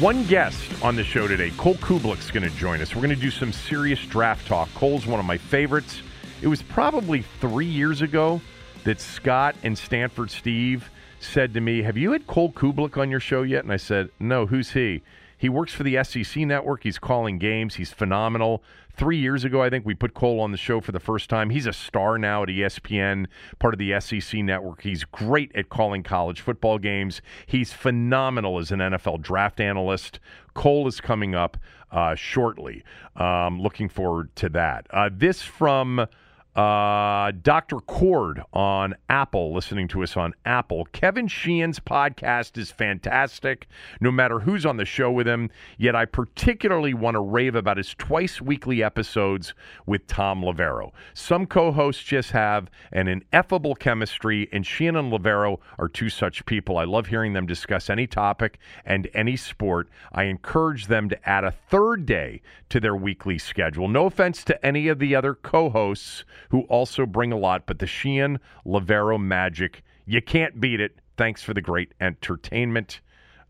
One guest on the show today, Cole Cubelic's going to join us. We're going to do some serious draft talk. Cole's one of my favorites. It was probably three years ago that Scott and Stanford Steve said to me, Have you had Cole Kublik on your show yet? And I said, No, who's he? He works for the SEC network. He's calling games. He's phenomenal. Three years ago, I think we put Cole on the show for the first time. He's a star now at ESPN, part of the SEC network. He's great at calling college football games. He's phenomenal as an NFL draft analyst. Cole is coming up uh, shortly. Um, looking forward to that. Uh, this from. Uh, Dr. Cord on Apple, listening to us on Apple. Kevin Sheehan's podcast is fantastic, no matter who's on the show with him. Yet I particularly want to rave about his twice weekly episodes with Thom Loverro. Some co hosts just have an ineffable chemistry, and Sheehan and Lavero are two such people. I love hearing them discuss any topic and any sport. I encourage them to add a third day to their weekly schedule. No offense to any of the other co hosts who also bring a lot, but the Sheehan Loverro magic, you can't beat it. Thanks for the great entertainment.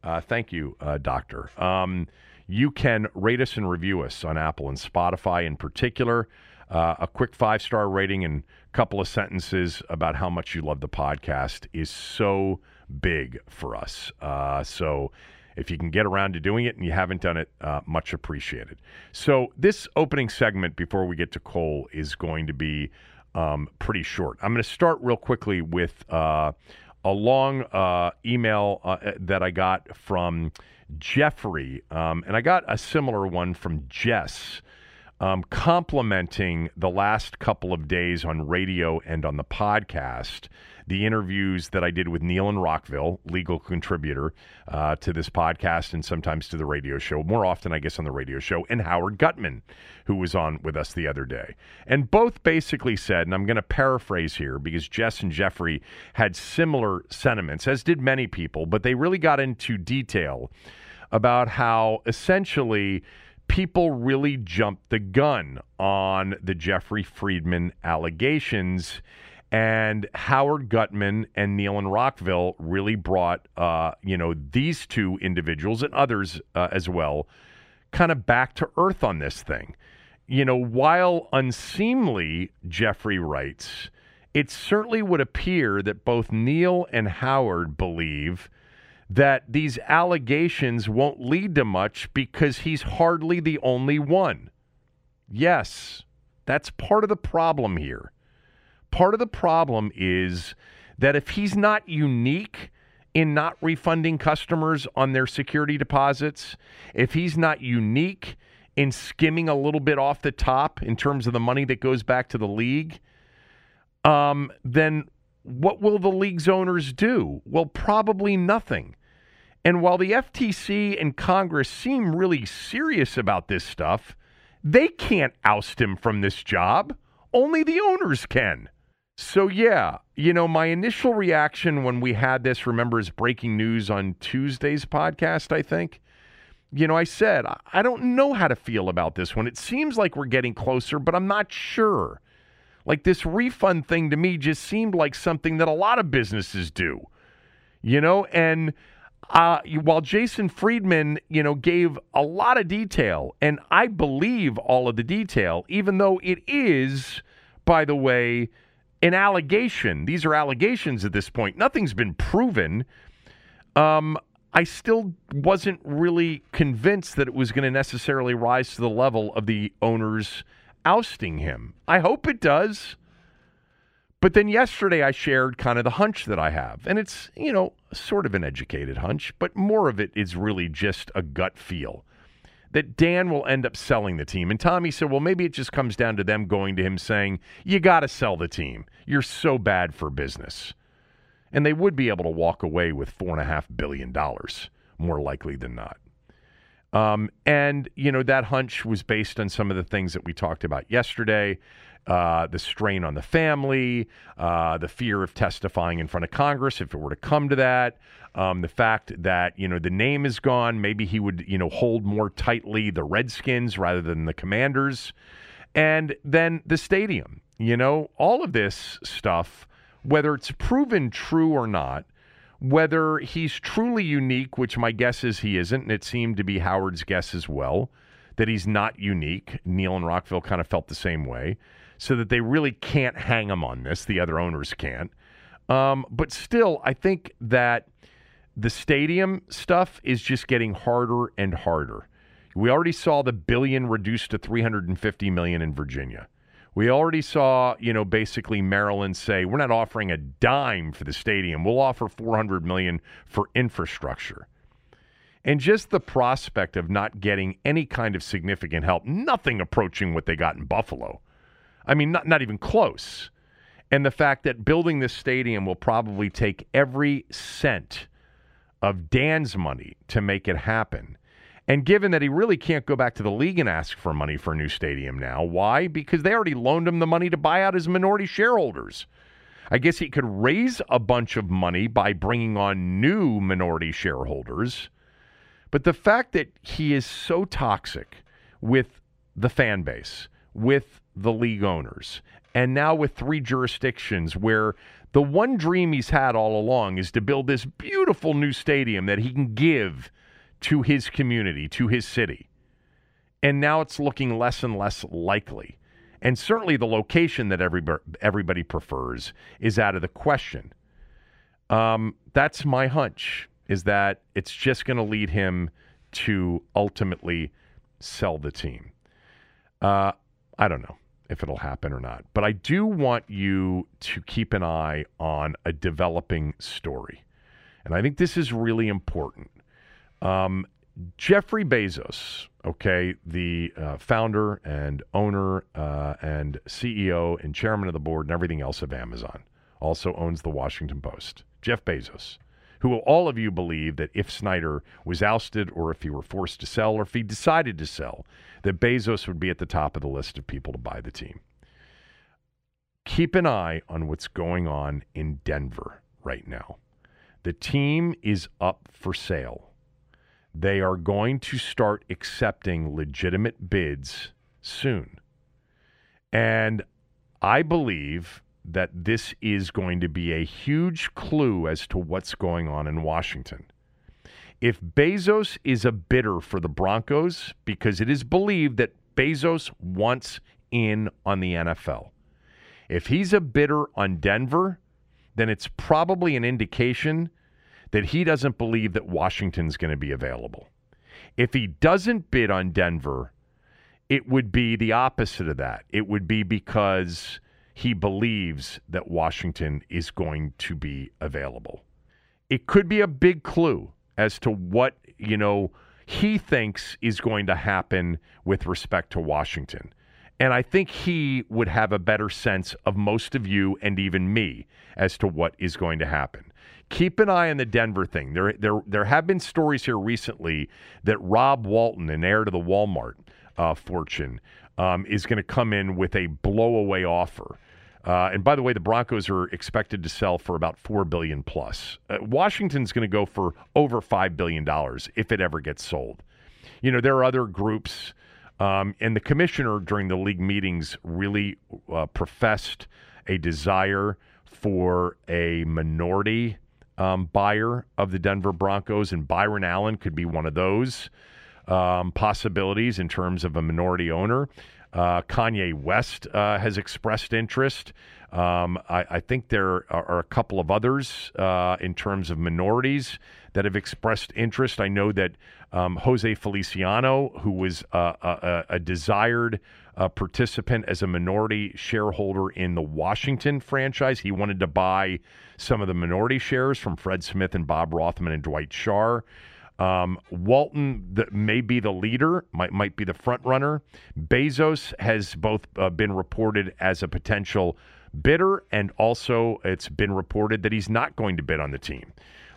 Uh, thank you, uh, Doctor. Um, you can rate us and review us on Apple and Spotify in particular. Uh, a quick five star rating and a couple of sentences about how much you love the podcast is so big for us. Uh, so if you can get around to doing it and you haven't done it, uh, much appreciated. So, this opening segment before we get to Cole is going to be um, pretty short. I'm going to start real quickly with uh, a long uh, email uh, that I got from Jeffrey, um, and I got a similar one from Jess. Um, complimenting the last couple of days on radio and on the podcast the interviews that I did with Neil and Rockville, legal contributor uh, to this podcast and sometimes to the radio show, more often, I guess, on the radio show, and Howard Gutman, who was on with us the other day. And both basically said, and I'm going to paraphrase here because Jess and Jeffrey had similar sentiments, as did many people, but they really got into detail about how essentially people really jumped the gun on the Jeffrey Friedman allegations and Howard Gutman and Neil and Rockville really brought, uh, you know, these two individuals and others uh, as well, kind of back to earth on this thing. You know, while unseemly, Jeffrey writes, it certainly would appear that both Neil and Howard believe that these allegations won't lead to much because he's hardly the only one. Yes, that's part of the problem here. Part of the problem is that if he's not unique in not refunding customers on their security deposits, if he's not unique in skimming a little bit off the top in terms of the money that goes back to the league, um, then what will the league's owners do? Well, probably nothing. And while the FTC and Congress seem really serious about this stuff, they can't oust him from this job. Only the owners can. So, yeah, you know, my initial reaction when we had this, remember, is breaking news on Tuesday's podcast, I think. You know, I said, I don't know how to feel about this one. It seems like we're getting closer, but I'm not sure. Like this refund thing to me just seemed like something that a lot of businesses do. You know, and uh, while Jason Friedman, you know, gave a lot of detail, and I believe all of the detail, even though it is, by the way, an allegation. These are allegations at this point. Nothing's been proven. Um, I still wasn't really convinced that it was going to necessarily rise to the level of the owners ousting him. I hope it does. But then yesterday I shared kind of the hunch that I have. And it's, you know, sort of an educated hunch, but more of it is really just a gut feel that Dan will end up selling the team. And Tommy said, well, maybe it just comes down to them going to him saying, you got to sell the team. You're so bad for business. And they would be able to walk away with $4.5 billion, more likely than not. Um, and, you know, that hunch was based on some of the things that we talked about yesterday uh, the strain on the family, uh, the fear of testifying in front of Congress if it were to come to that, um, the fact that you know the name is gone. Maybe he would you know hold more tightly the Redskins rather than the Commanders, and then the stadium. You know all of this stuff, whether it's proven true or not. Whether he's truly unique, which my guess is he isn't, and it seemed to be Howard's guess as well, that he's not unique. Neil and Rockville kind of felt the same way so that they really can't hang him on this. The other owners can't. Um, but still, I think that the stadium stuff is just getting harder and harder. We already saw the billion reduced to 350 million in Virginia. We already saw, you know, basically Maryland say, we're not offering a dime for the stadium. We'll offer 400 million for infrastructure. And just the prospect of not getting any kind of significant help, nothing approaching what they got in Buffalo. I mean, not, not even close. And the fact that building this stadium will probably take every cent of Dan's money to make it happen. And given that he really can't go back to the league and ask for money for a new stadium now, why? Because they already loaned him the money to buy out his minority shareholders. I guess he could raise a bunch of money by bringing on new minority shareholders. But the fact that he is so toxic with the fan base, with the league owners. And now with three jurisdictions where the one dream he's had all along is to build this beautiful new stadium that he can give to his community, to his city. And now it's looking less and less likely. And certainly the location that everybody, everybody prefers is out of the question. Um, that's my hunch, is that it's just going to lead him to ultimately sell the team. Uh, I don't know if it'll happen or not. But I do want you to keep an eye on a developing story. And I think this is really important. Um, Jeffrey Bezos, okay, the uh, founder and owner uh, and CEO and chairman of the board and everything else of Amazon, also owns the Washington Post. Jeff Bezos, who all of you believe that if Snyder was ousted or if he were forced to sell or if he decided to sell, that Bezos would be at the top of the list of people to buy the team. Keep an eye on what's going on in Denver right now. The team is up for sale. They are going to start accepting legitimate bids soon. And I believe that this is going to be a huge clue as to what's going on in Washington. If Bezos is a bidder for the Broncos, because it is believed that Bezos wants in on the NFL, if he's a bidder on Denver, then it's probably an indication that he doesn't believe that Washington's going to be available. If he doesn't bid on Denver, it would be the opposite of that. It would be because he believes that Washington is going to be available. It could be a big clue as to what, you know, he thinks is going to happen with respect to Washington. And I think he would have a better sense of most of you and even me as to what is going to happen. Keep an eye on the Denver thing. There, there, there have been stories here recently that Rob Walton, an heir to the Walmart uh, fortune, um, is going to come in with a blowaway offer. Uh, and by the way, the Broncos are expected to sell for about four billion plus. Uh, Washington's going to go for over five billion dollars if it ever gets sold. You know, there are other groups, um, and the commissioner during the league meetings really uh, professed a desire for a minority um, buyer of the Denver Broncos, and Byron Allen could be one of those um, possibilities in terms of a minority owner. Uh, Kanye West uh, has expressed interest. Um, I, I, think there are, a couple of others uh, in terms of minorities that have expressed interest. I know that um, Jose Feliciano, who was a, a, desired uh, participant as a minority shareholder in the Washington franchise, he wanted to buy some of the minority shares from Fred Smith and Bob Rothman and Dwight Schar. Um, Walton the, may be the leader, might might be the front runner. Bezos has both uh, been reported as a potential bidder, and also it's been reported that he's not going to bid on the team.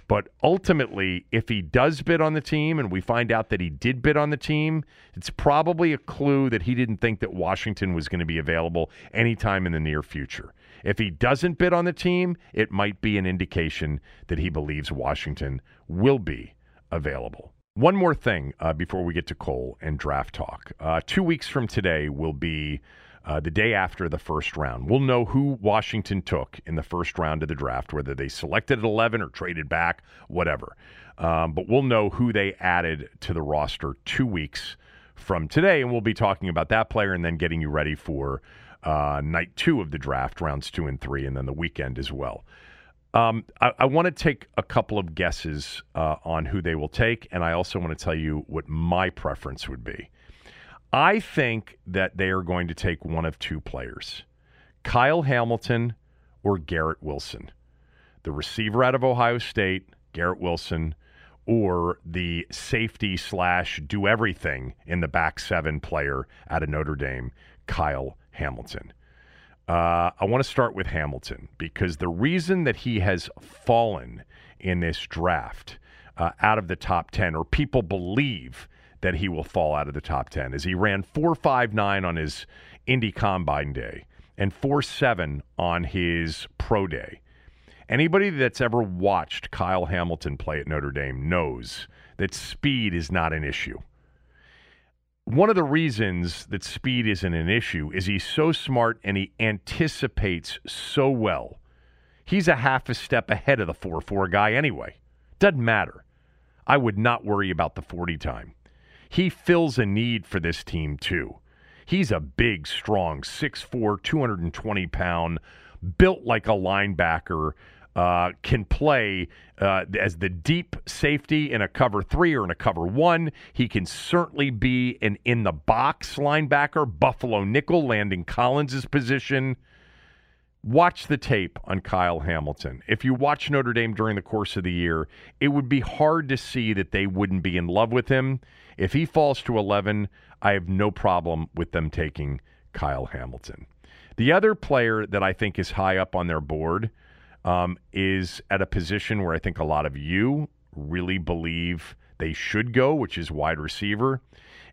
But ultimately, if he does bid on the team and we find out that he did bid on the team, it's probably a clue that he didn't think that Washington was going to be available anytime in the near future. If he doesn't bid on the team, it might be an indication that he believes Washington will be available. One more thing uh, before we get to Cole and draft talk. Uh, two weeks from today will be uh, the day after the first round. We'll know who Washington took in the first round of the draft, whether they selected at 11 or traded back, whatever. Um, but we'll know who they added to the roster two weeks from today, and we'll be talking about that player and then getting you ready for uh, night two of the draft, rounds two and three, and then the weekend as well. Um, I, I want to take a couple of guesses uh, on who they will take, and I also want to tell you what my preference would be. I think that they are going to take one of two players Kyle Hamilton or Garrett Wilson. The receiver out of Ohio State, Garrett Wilson, or the safety slash do everything in the back seven player out of Notre Dame, Kyle Hamilton. Uh, I want to start with Hamilton because the reason that he has fallen in this draft uh, out of the top 10, or people believe that he will fall out of the top 10 is he ran 4.59 on his Indy Combine day and 4.7 on his pro day. Anybody that's ever watched Kyle Hamilton play at Notre Dame knows that speed is not an issue. One of the reasons that speed isn't an issue is he's so smart and he anticipates so well. He's a half a step ahead of the 4 4 guy anyway. Doesn't matter. I would not worry about the 40 time he fills a need for this team too. He's a big, strong, 6'4, 220 pound, built like a linebacker. Uh, can play uh, as the deep safety in a cover three or in a cover one. He can certainly be an in the box linebacker, Buffalo nickel, Landon Collins' position. Watch the tape on Kyle Hamilton. If you watch Notre Dame during the course of the year, it would be hard to see that they wouldn't be in love with him. If he falls to 11, I have no problem with them taking Kyle Hamilton. The other player that I think is high up on their board um, is at a position where I think a lot of you really believe they should go, which is wide receiver.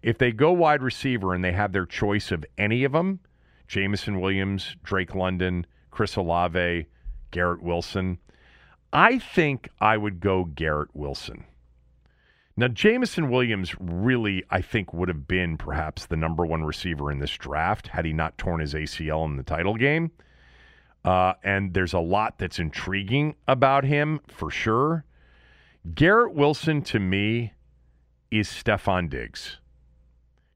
If they go wide receiver and they have their choice of any of them, Jameson Williams, Drake London, Chris Olave, Garrett Wilson, I think I would go Garrett Wilson. Now, Jameson Williams really, I think, would have been perhaps the number one receiver in this draft had he not torn his ACL in the title game. Uh, and there's a lot that's intriguing about him for sure. Garrett Wilson, to me, is Stefon Diggs.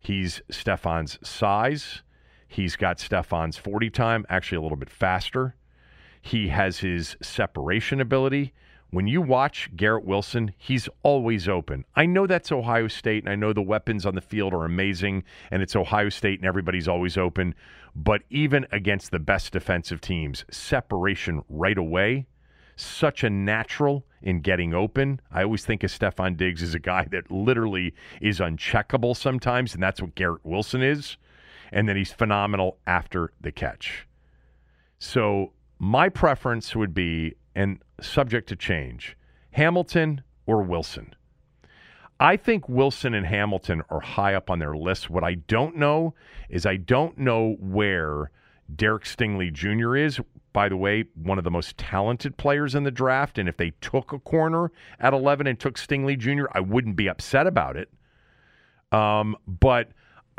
He's Stefon's size. He's got Stefon's 40 time, actually a little bit faster. He has his separation ability when you watch Garrett Wilson, he's always open. I know that's Ohio State, and I know the weapons on the field are amazing, and it's Ohio State, and everybody's always open. But even against the best defensive teams, separation right away, such a natural in getting open. I always think of Stefon Diggs as a guy that literally is uncheckable sometimes, and that's what Garrett Wilson is. And then he's phenomenal after the catch. So my preference would be and subject to change Hamilton or Wilson. I think Wilson and Hamilton are high up on their list. What I don't know is I don't know where Derek Stingley Jr. is. By the way, one of the most talented players in the draft. And if they took a corner at 11 and took Stingley Jr., I wouldn't be upset about it. Um, but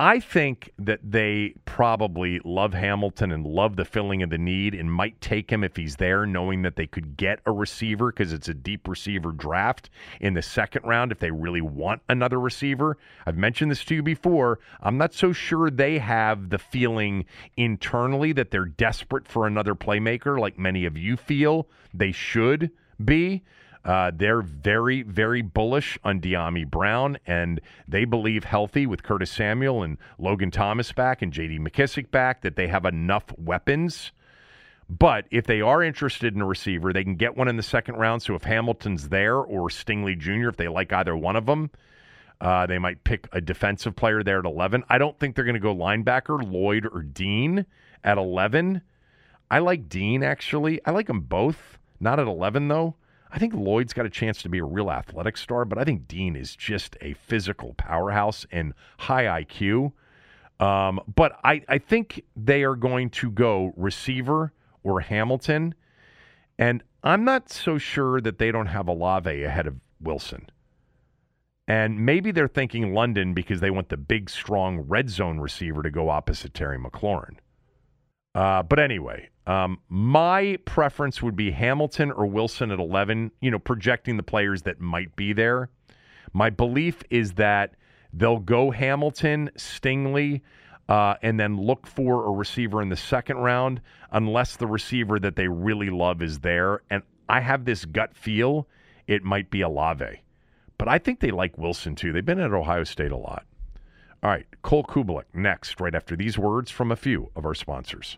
I think that they probably love Hamilton and love the filling of the need and might take him if he's there, knowing that they could get a receiver because it's a deep receiver draft in the second round if they really want another receiver. I've mentioned this to you before. I'm not so sure they have the feeling internally that they're desperate for another playmaker like many of you feel they should be. Uh, they're very, very bullish on Dyami Brown, and they believe healthy with Curtis Samuel and Logan Thomas back and J.D. McKissic back that they have enough weapons. But if they are interested in a receiver, they can get one in the second round. So if Hamilton's there or Stingley Jr., if they like either one of them, uh, they might pick a defensive player there at 11. I don't think they're going to go linebacker, Lloyd or Dean at 11. I like Dean, actually. I like them both. Not at 11, though. I think Lloyd's got a chance to be a real athletic star, but I think Dean is just a physical powerhouse and high IQ. Um, but I, I think they are going to go receiver or Hamilton. And I'm not so sure that they don't have Olave ahead of Wilson. And maybe they're thinking London because they want the big, strong red zone receiver to go opposite Terry McLaurin. Uh, but anyway, um, my preference would be Hamilton or Wilson at 11, you know, projecting the players that might be there. My belief is that they'll go Hamilton, Stingley, uh, and then look for a receiver in the second round, unless the receiver that they really love is there. And I have this gut feel it might be Olave. But I think they like Wilson too. They've been at Ohio State a lot. All right, Cole Cubelic next, right after these words from a few of our sponsors.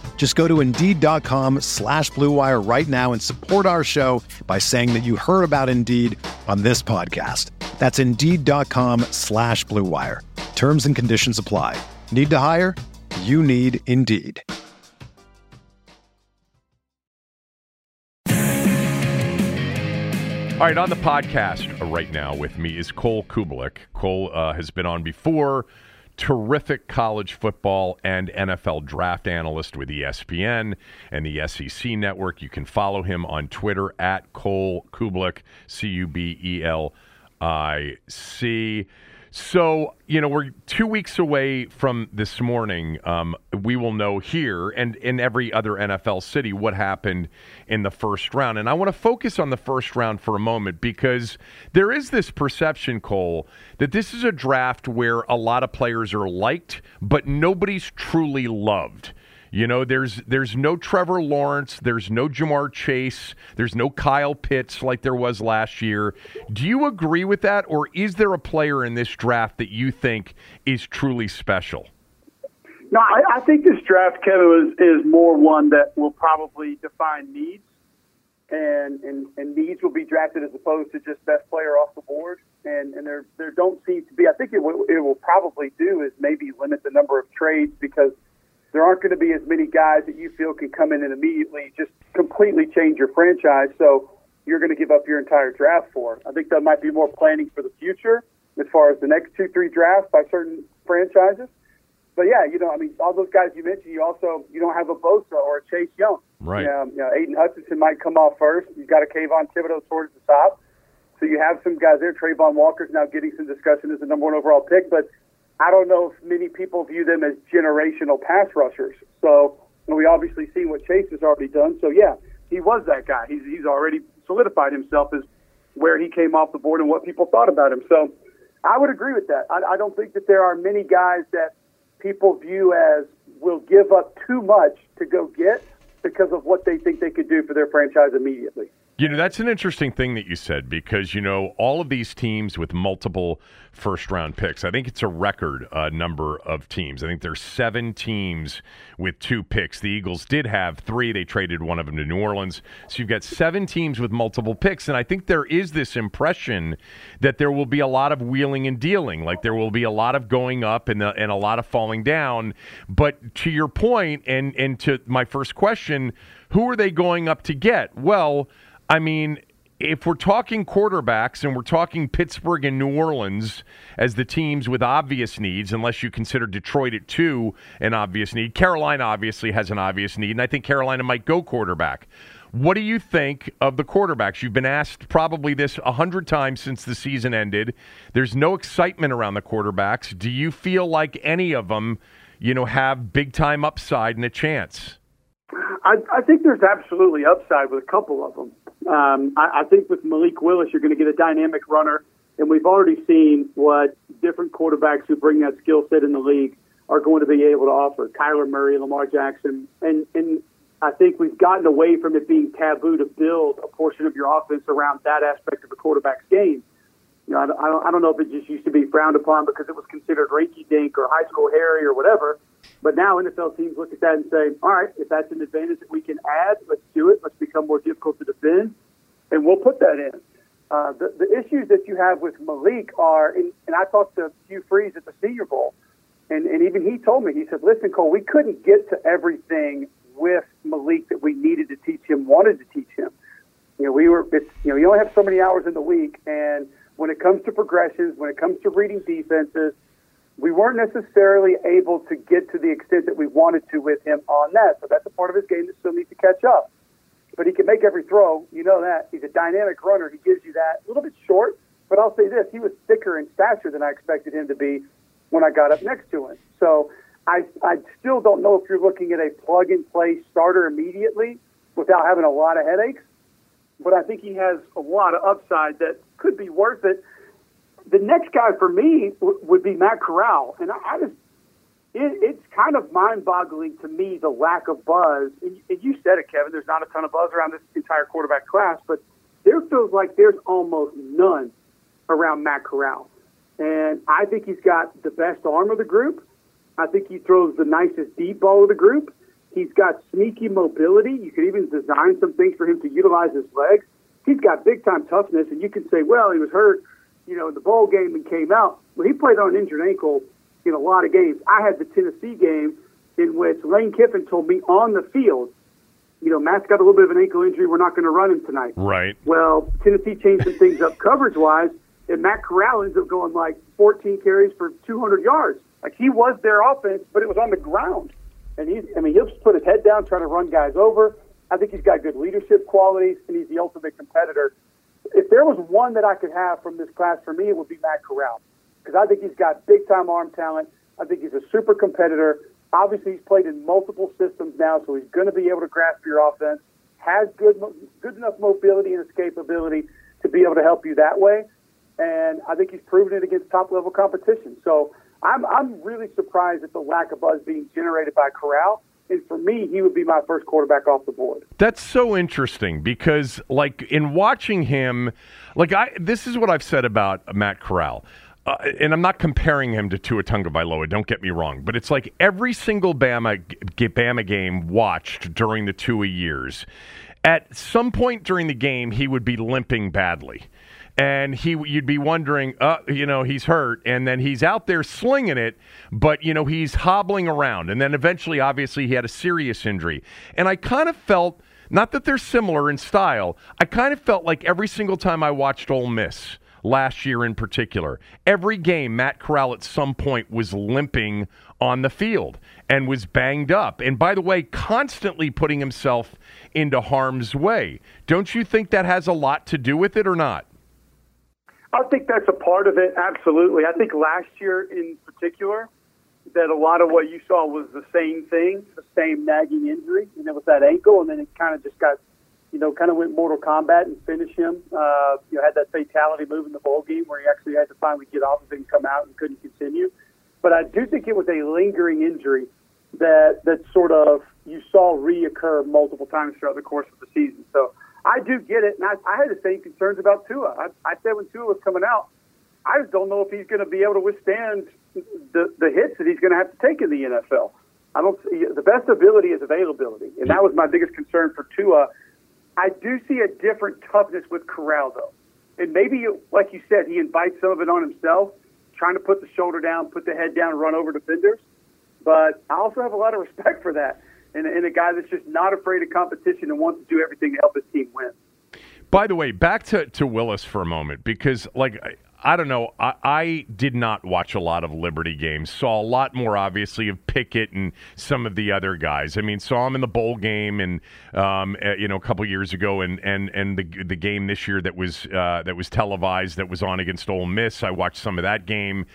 Just go to Indeed.com slash BlueWire right now and support our show by saying that you heard about Indeed on this podcast. That's Indeed.com slash BlueWire. Terms and conditions apply. Need to hire? You need Indeed. All right, on the podcast right now with me is Cole Cubelic. Cole uh, has been on before terrific college football and NFL draft analyst with ESPN and the SEC network. You can follow him on Twitter at Cole Cubelic, C U B E L I C. So, you know, we're two weeks away from this morning. Um, we will know here and in every other NFL city what happened in the first round. And I want to focus on the first round for a moment because there is this perception, Cole, that this is a draft where a lot of players are liked, but nobody's truly loved. You know, there's there's no Trevor Lawrence, there's no Ja'Marr Chase, there's no Kyle Pitts like there was last year. Do you agree with that, or is there a player in this draft that you think is truly special? No, I, I think this draft, Kevin, is, is more one that will probably define needs, and, and and needs will be drafted as opposed to just best player off the board. And and there there don't seem to be. I think it will, it will probably do is maybe limit the number of trades because there aren't going to be as many guys that you feel can come in and immediately just completely change your franchise. So you're going to give up your entire draft for. I think that might be more planning for the future as far as the next two, three drafts by certain franchises. But yeah, you know, I mean, all those guys you mentioned, you also you don't have a Bosa or a Chase Young. Right. You know, you know, Aidan Hutchinson might come off first. You've got a Kayvon Thibodeaux towards the top. So you have some guys there. Travon Walker's now getting some discussion as the number one overall pick, but I don't know if many people view them as generational pass rushers. So we obviously see what Chase has already done. So yeah, he was that guy. He's he's already solidified himself as where he came off the board and what people thought about him. So I would agree with that. I, I don't think that there are many guys that people view as will give up too much to go get. because of what they think they could do for their franchise immediately. You know, that's an interesting thing that you said because, you know, all of these teams with multiple first round picks, I think it's a record uh, number of teams. I think there's seven teams with two picks. The Eagles did have three. They traded one of them to New Orleans. So you've got seven teams with multiple picks. And I think there is this impression that there will be a lot of wheeling and dealing. Like there will be a lot of going up and, uh, and a lot of falling down. But to your point and, and to my first question, who are they going up to get? Well, I mean, if we're talking quarterbacks and we're talking Pittsburgh and New Orleans as the teams with obvious needs, unless you consider Detroit at two an obvious need, Carolina obviously has an obvious need, and I think Carolina might go quarterback. What do you think of the quarterbacks? You've been asked probably this a hundred times since the season ended. There's no excitement around the quarterbacks. Do you feel like any of them, you know, have big time upside and a chance? I, I think there's absolutely upside with a couple of them. Um, I, I think with Malik Willis, you're going to get a dynamic runner, and we've already seen what different quarterbacks who bring that skill set in the league are going to be able to offer. Kyler Murray, Lamar Jackson, and and I think we've gotten away from it being taboo to build a portion of your offense around that aspect of a quarterback's game. You know, I don't, I don't know if it just used to be frowned upon because it was considered rinky dink or high school Harry or whatever. But now NFL teams look at that and say, all right, if that's an advantage that we can add, let's do it. Let's become more difficult to defend, and we'll put that in. Uh, the, the issues that you have with Malik are, and, and I talked to Hugh Freeze at the Senior Bowl, and, and even he told me, he said, listen, Cole, we couldn't get to everything with Malik that we needed to teach him, wanted to teach him. You know, we were, it's, you know, you only have so many hours in the week, and when it comes to progressions, when it comes to reading defenses, we weren't necessarily able to get to the extent that we wanted to with him on that. So that's a part of his game that still needs to catch up. But he can make every throw. You know that. He's a dynamic runner. He gives you that. A little bit short, but I'll say this. He was thicker in stature than I expected him to be when I got up next to him. So I, I still don't know if you're looking at a plug-and-play starter immediately without having a lot of headaches. But I think he has a lot of upside that could be worth it the next guy for me w- would be Matt Corral, and I, I just it, it's kind of mind-boggling to me the lack of buzz. And, and you said it, Kevin. There's not a ton of buzz around this entire quarterback class, but there feels like there's almost none around Matt Corral. And I think he's got the best arm of the group. I think he throws the nicest deep ball of the group. He's got sneaky mobility. You could even design some things for him to utilize his legs. He's got big time toughness, and you can say, well, he was hurt you know, in the bowl game and came out. Well, he played on an injured ankle in a lot of games. I had the Tennessee game in which Lane Kiffin told me on the field, you know, Matt's got a little bit of an ankle injury. We're not going to run him tonight. Right. Well, Tennessee changed some things up coverage wise, and Matt Corral ends up going like 14 carries for 200 yards. Like he was their offense, but it was on the ground. And he's, I mean, he'll just put his head down, try to run guys over. I think he's got good leadership qualities, and he's the ultimate competitor if there was one that I could have from this class for me, it would be Matt Corral because I think he's got big time arm talent. I think he's a super competitor. Obviously, he's played in multiple systems now, so he's going to be able to grasp your offense. Has good good enough mobility and escapability to be able to help you that way. And I think he's proven it against top level competition. So I'm I'm really surprised at the lack of buzz being generated by Corral and for me, he would be my first quarterback off the board. That's so interesting because, like, in watching him, like, I this is what I've said about Matt Corral. Uh, and I'm not comparing him to Tua Tagovailoa. Don't get me wrong, but it's like every single Bama Bama game watched during the Tua years. At some point during the game, he would be limping badly and he you'd be wondering, uh, you know, he's hurt, and then he's out there slinging it, but you know he's hobbling around, and then eventually, obviously, he had a serious injury, and I kind of felt. Not that they're similar in style. I kind of felt like every single time I watched Ole Miss last year in particular, every game Matt Corral at some point was limping on the field and was banged up. And by the way, constantly putting himself into harm's way. Don't you think that has a lot to do with it or not? I think that's a part of it. Absolutely. I think last year in particular, that a lot of what you saw was the same thing, the same nagging injury, and it was that ankle, and then it kind of just got, you know, kind of went Mortal Kombat and finished him. Uh, you know, had that fatality move in the bowl game where he actually had to finally get off of it and come out and couldn't continue. But I do think it was a lingering injury that that sort of you saw reoccur multiple times throughout the course of the season. So I do get it, and I, I had the same concerns about Tua. I, I said when Tua was coming out, I just don't know if he's going to be able to withstand the the hits that he's going to have to take in the NFL. I don't see the best ability is availability, and that was my biggest concern for Tua. I do see a different toughness with Corral though, and maybe like you said, he invites some of it on himself, trying to put the shoulder down, put the head down, run over defenders. But I also have a lot of respect for that, and, and a guy that's just not afraid of competition and wants to do everything to help his team win. By the way, back to, to Willis for a moment because, like, I don't know. I, I, did not watch a lot of Liberty games. Saw a lot more, obviously, of Pickett and some of the other guys. I mean, saw him in the bowl game and um, uh, you know a couple years ago, and and and the the game this year that was uh, that was televised that was on against Ole Miss. I watched some of that game.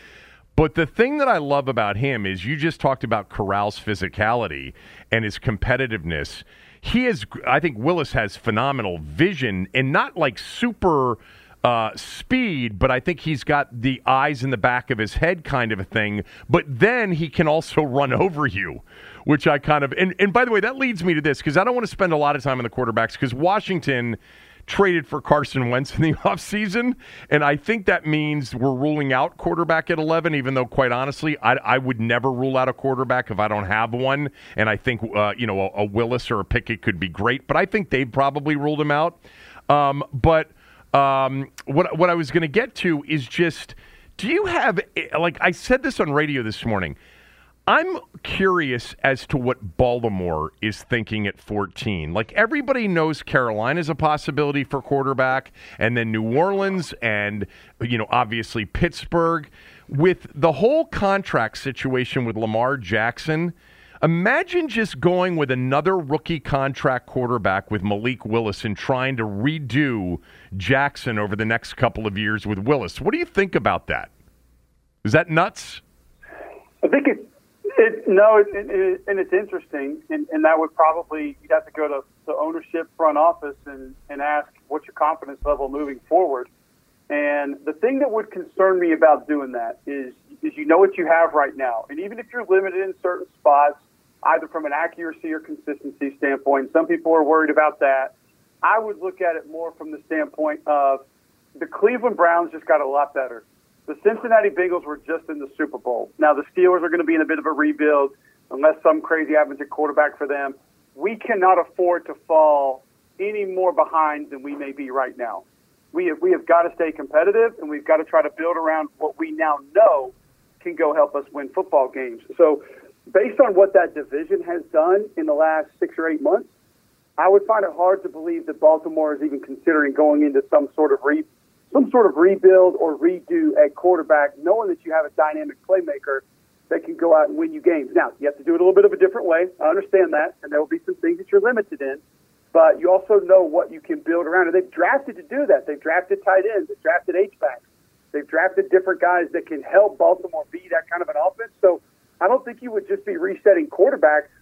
But the thing that I love about him is you just talked about Corral's physicality and his competitiveness. He is, I think Willis has phenomenal vision and not like super uh, speed, but I think he's got the eyes in the back of his head kind of a thing. But then he can also run over you, which I kind of. And, and by the way, that leads me to this because I don't want to spend a lot of time on the quarterbacks because Washington traded for Carson Wentz in the offseason. And I think that means we're ruling out quarterback at 11, even though, quite honestly, I, I would never rule out a quarterback if I don't have one. And I think, uh, you know, a, a, Willis or a Pickett could be great, but I think they've probably ruled him out. Um, but um, what what I was going to get to is just, do you have like I said this on radio this morning? I'm curious as to what Baltimore is thinking at 14. Like everybody knows Carolina is a possibility for quarterback, and then New Orleans, and you know obviously Pittsburgh. With the whole contract situation with Lamar Jackson, Imagine just going with another rookie contract quarterback with Malik Willis and trying to redo Jackson over the next couple of years with Willis. What do you think about that? Is that nuts? I think it. It no, it, it, and it's interesting, and, and that would probably you'd have to go to the ownership front office and, and ask what's your confidence level moving forward. And the thing that would concern me about doing that is is you know what you have right now, and even if you're limited in certain spots, either from an accuracy or consistency standpoint. Some people are worried about that. I would look at it more from the standpoint of the Cleveland Browns just got a lot better. The Cincinnati Bengals were just in the Super Bowl. Now the Steelers are going to be in a bit of a rebuild unless some crazy happens at quarterback for them. We cannot afford to fall any more behind than we may be right now. We have, we have got to stay competitive and we've got to try to build around what we now know can go help us win football games. So based on what that division has done in the last six or eight months, I would find it hard to believe that Baltimore is even considering going into some sort of re, some sort of rebuild or redo at quarterback, knowing that you have a dynamic playmaker that can go out and win you games. Now, you have to do it a little bit of a different way. I understand that, and there will be some things that you're limited in, but you also know what you can build around. And they've drafted to do that. They've drafted tight ends. They've drafted H-backs. They've drafted different guys that can help Baltimore be that kind of an offense. So I don't think you would just be resetting quarterbacks.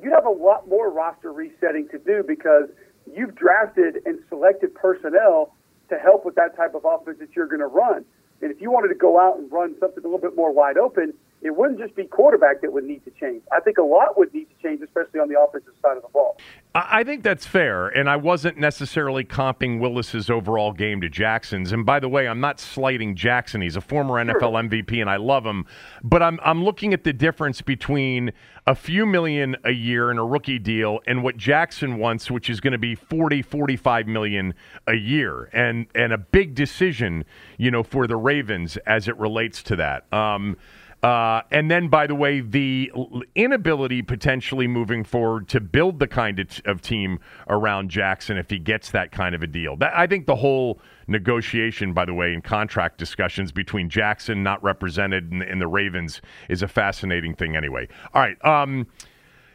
You'd have a lot more roster resetting to do because you've drafted and selected personnel to help with that type of offense that you're going to run. And if you wanted to go out and run something a little bit more wide open, it wouldn't just be quarterback that would need to change. I think a lot would need to change, especially on the offensive side of the ball. I think that's fair, and I wasn't necessarily comping Willis's overall game to Jackson's. And by the way, I'm not slighting Jackson; he's a former NFL sure. MVP, and I love him. But I'm I'm looking at the difference between a few million a year in a rookie deal and what Jackson wants, which is going to be 40, 45 million a year, and and a big decision, you know, for the Ravens as it relates to that. Um, uh, and then, by the way, the inability potentially moving forward to build the kind of, t- of, team around Jackson if he gets that kind of a deal. That, I think the whole negotiation, by the way, in contract discussions between Jackson, not represented, and, and the Ravens is a fascinating thing anyway. All right. Um,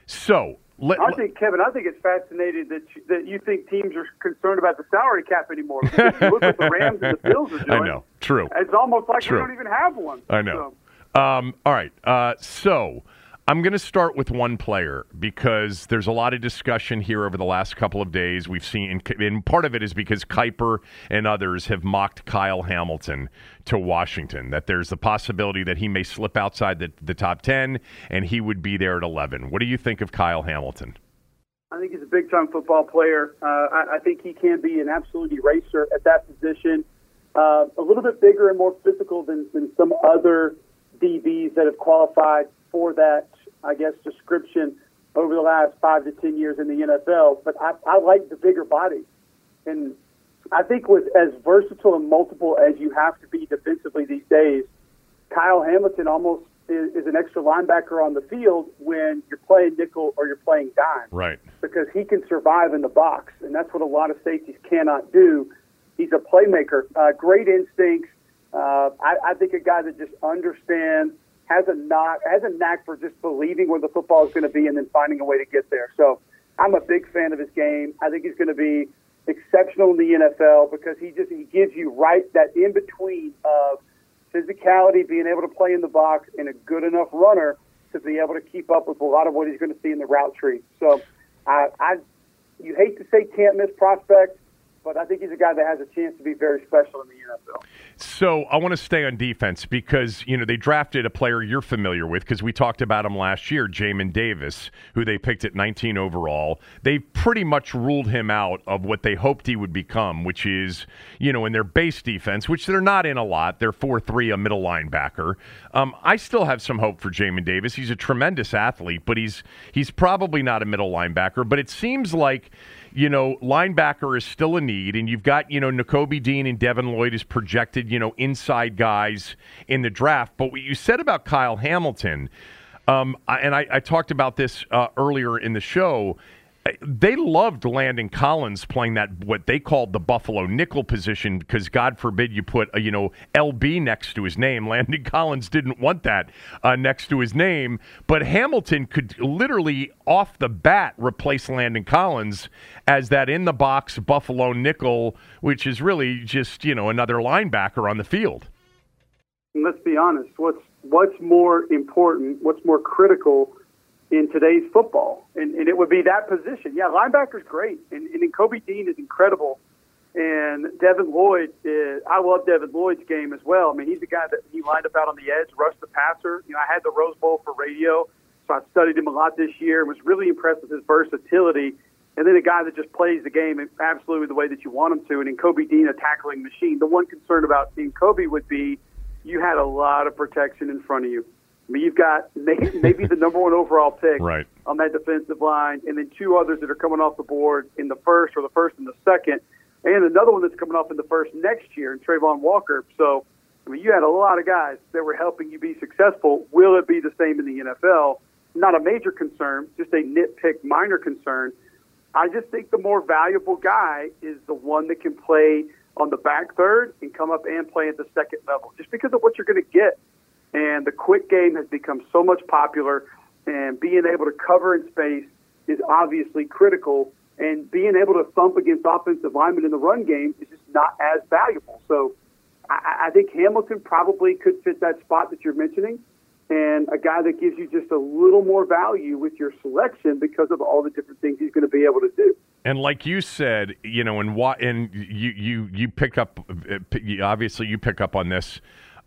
so. Let, I think, Kevin, I think it's fascinating that you, that you think teams are concerned about the salary cap anymore. Look at the Rams and the Bills are doing. I know. True. It's almost like True. we don't even have one. I know. So. Um, all right. Uh, so I'm going to start with one player because there's a lot of discussion here over the last couple of days. We've seen, and part of it is because Kiper and others have mocked Kyle Hamilton to Washington, that there's the possibility that he may slip outside the, the top 10 and he would be there at 11. What do you think of Kyle Hamilton? I think he's a big time football player. Uh, I, I, think he can be an absolute eraser at that position. Uh, a little bit bigger and more physical than, than some other DBs that have qualified for that, I guess, description over the last five to ten years in the NFL. But I, I like the bigger body, and I think with as versatile and multiple as you have to be defensively these days, Kyle Hamilton almost is, is an extra linebacker on the field when you're playing nickel or you're playing dime. Right. Because he can survive in the box, and that's what a lot of safeties cannot do. He's a playmaker, uh, great instincts. Uh, I, I think a guy that just understands, has a knock, has a knack for just believing where the football is going to be, and then finding a way to get there. So I'm a big fan of his game. I think he's going to be exceptional in the NFL because he just he gives you right that in between of physicality, being able to play in the box, and a good enough runner to be able to keep up with a lot of what he's going to see in the route tree. So, I, I you hate to say can't miss prospect, but I think he's a guy that has a chance to be very special in the NFL. So I want to stay on defense because you know they drafted a player you're familiar with because we talked about him last year, Jamin Davis, who they picked at 19 overall. They pretty much ruled him out of what they hoped he would become, which is you know in their base defense, which they're not in a lot. They're four three, a middle linebacker. Um, I still have some hope for Jamin Davis. He's a tremendous athlete, but he's he's probably not a middle linebacker. But it seems like you know, linebacker is still a need, and you've got, you know, Nakobe Dean and Devin Lloyd as projected, you know, inside guys in the draft. But what you said about Kyle Hamilton, um, and I, I, talked about this uh, earlier in the show, they loved Landon Collins playing that what they called the Buffalo nickel position because God forbid you put a, you know LB next to his name. Landon Collins didn't want that uh, next to his name, but Hamilton could literally off the bat replace Landon Collins as that in the box Buffalo nickel, which is really just you know another linebacker on the field. Let's be honest. What's what's more important? What's more critical? In today's football. And, and it would be that position. Yeah, linebacker's great. And, Nakobe Dean is incredible. And Devin Lloyd, is, I love Devin Lloyd's game as well. I mean, he's a guy that he lined up out on the edge, rushed the passer. You know, I had the Rose Bowl for radio, so I studied him a lot this year and was really impressed with his versatility. And then a guy that just plays the game absolutely the way that you want him to. And Nakobe Dean, a tackling machine. The one concern about in Kobe would be you had a lot of protection in front of you. I mean, you've got maybe the number one overall pick right. on that defensive line, and then two others that are coming off the board in the first or the first and the second, and another one that's coming off in the first next year, in Travon Walker. So, I mean, you had a lot of guys that were helping you be successful. Will it be the same in the NFL? Not a major concern, just a nitpick minor concern. I just think the more valuable guy is the one that can play on the back third and come up and play at the second level, just because of what you're going to get and the quick game has become so much popular, and being able to cover in space is obviously critical. And being able to thump against offensive linemen in the run game is just not as valuable. So I, I think Hamilton probably could fit that spot that you're mentioning and a guy that gives you just a little more value with your selection because of all the different things he's going to be able to do. And like you said, you know, and what, and you you you pick up, uh, obviously you pick up on this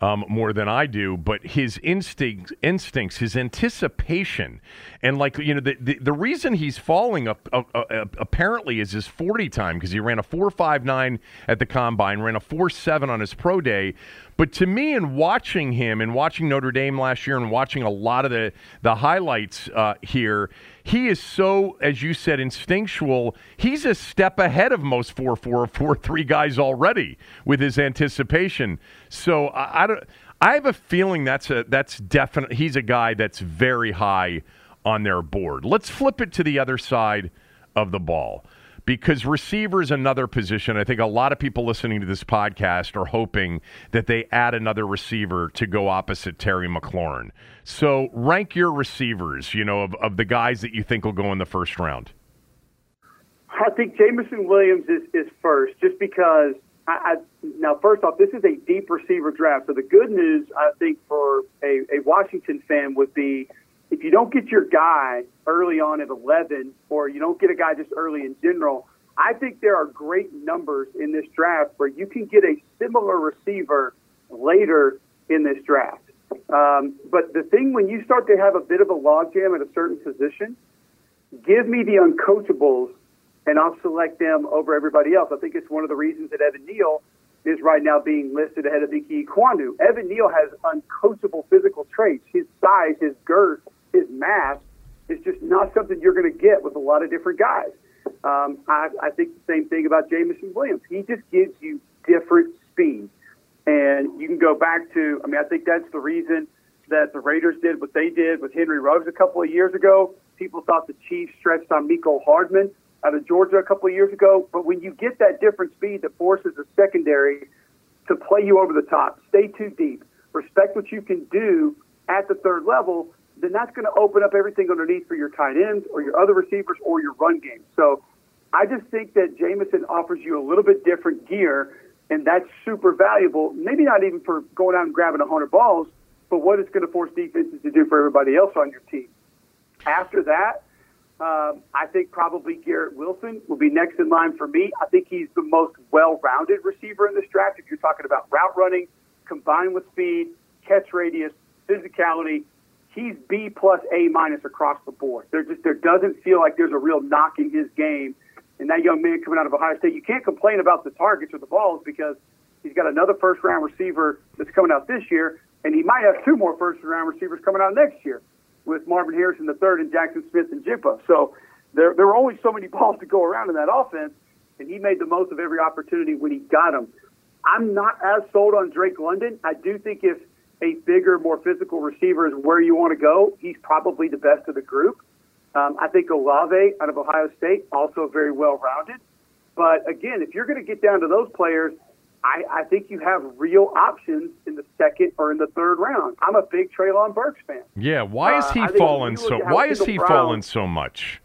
um, more than I do, but his instincts, instincts, his anticipation, and like you know, the the, the reason he's falling up uh, uh, apparently is his forty time because he ran a four five nine at the combine, ran a four seven on his pro day, but to me, in watching him and watching Notre Dame last year and watching a lot of the the highlights uh, here, he is so, as you said, instinctual. He's a step ahead of most four four four three guys already with his anticipation. So I, I don't. I have a feeling that's a that's definitely he's a guy that's very high on their board. Let's flip it to the other side of the ball because receiver is another position. I think a lot of people listening to this podcast are hoping that they add another receiver to go opposite Terry McLaurin. So rank your receivers, you know, of, of the guys that you think will go in the first round. I think Jameson Williams is, is first, just because. I, I, now, first off, this is a deep receiver draft. So the good news, I think, for a, a Washington fan would be if you don't get your guy early on at 11, or you don't get a guy just early in general, I think there are great numbers in this draft where you can get a similar receiver later in this draft. Um, but the thing when you start to have a bit of a logjam at a certain position, give me the uncoachables and I'll select them over everybody else. I think it's one of the reasons that Evan Neal is right now being listed ahead of Ickey Ekwonu. Evan Neal has uncoachable physical traits. His size, his girth, his mass is just not something you're going to get with a lot of different guys. Um, I, I think the same thing about Jameson Williams. He just gives you different speed. And you can go back to, I mean, I think that's the reason that the Raiders did what they did with Henry Ruggs a couple of years ago. People thought the Chiefs stretched on Mecole Hardman out of Georgia a couple of years ago. But when you get that different speed that forces the secondary to play you over the top, stay too deep, respect what you can do at the third level, then that's going to open up everything underneath for your tight ends or your other receivers or your run game. So I just think that Jameson offers you a little bit different gear, and that's super valuable. Maybe not even for going out and grabbing 100 balls, but what it's going to force defenses to do for everybody else on your team. After that, um, I think probably Garrett Wilson will be next in line for me. I think he's the most well-rounded receiver in this draft. If you're talking about route running, combined with speed, catch radius, physicality, he's B plus A minus across the board. There just there doesn't feel like there's a real knock in his game. And that young man coming out of Ohio State, you can't complain about the targets or the balls because he's got another first round receiver that's coming out this year, and he might have two more first round receivers coming out next year with Marvin Harrison the third and Jaxon Smith-Njigba. So there there were only so many balls to go around in that offense, and he made the most of every opportunity when he got them. I'm not as sold on Drake London. I do think if a bigger, more physical receiver is where you want to go, he's probably the best of the group. Um, I think Olave out of Ohio State also very well rounded. But again, if you're going to get down to those players, I, I think you have real options in the second or in the third round. I'm a big Treylon Burks fan. Yeah, why is he uh, fallen so? Why is he fallen so much?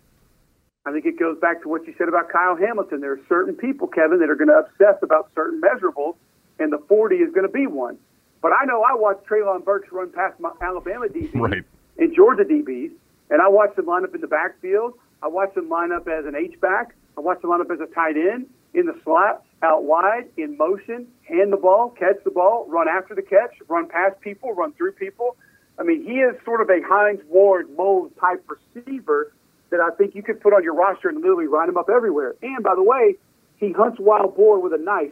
I think it goes back to what you said about Kyle Hamilton. There are certain people, Kevin, that are going to obsess about certain measurables, and the 40 is going to be one. But I know I watched Treylon Burks run past my Alabama DBs right. and Georgia DBs, and I watched him line up in the backfield. I watched him line up as an H back. I watched him line up as a tight end in the slot, out wide, in motion, hand the ball, catch the ball, run after the catch, run past people, run through people. I mean, he is sort of a Hines Ward mold type receiver that I think you could put on your roster and literally run him up everywhere. And by the way, he hunts wild boar with a knife.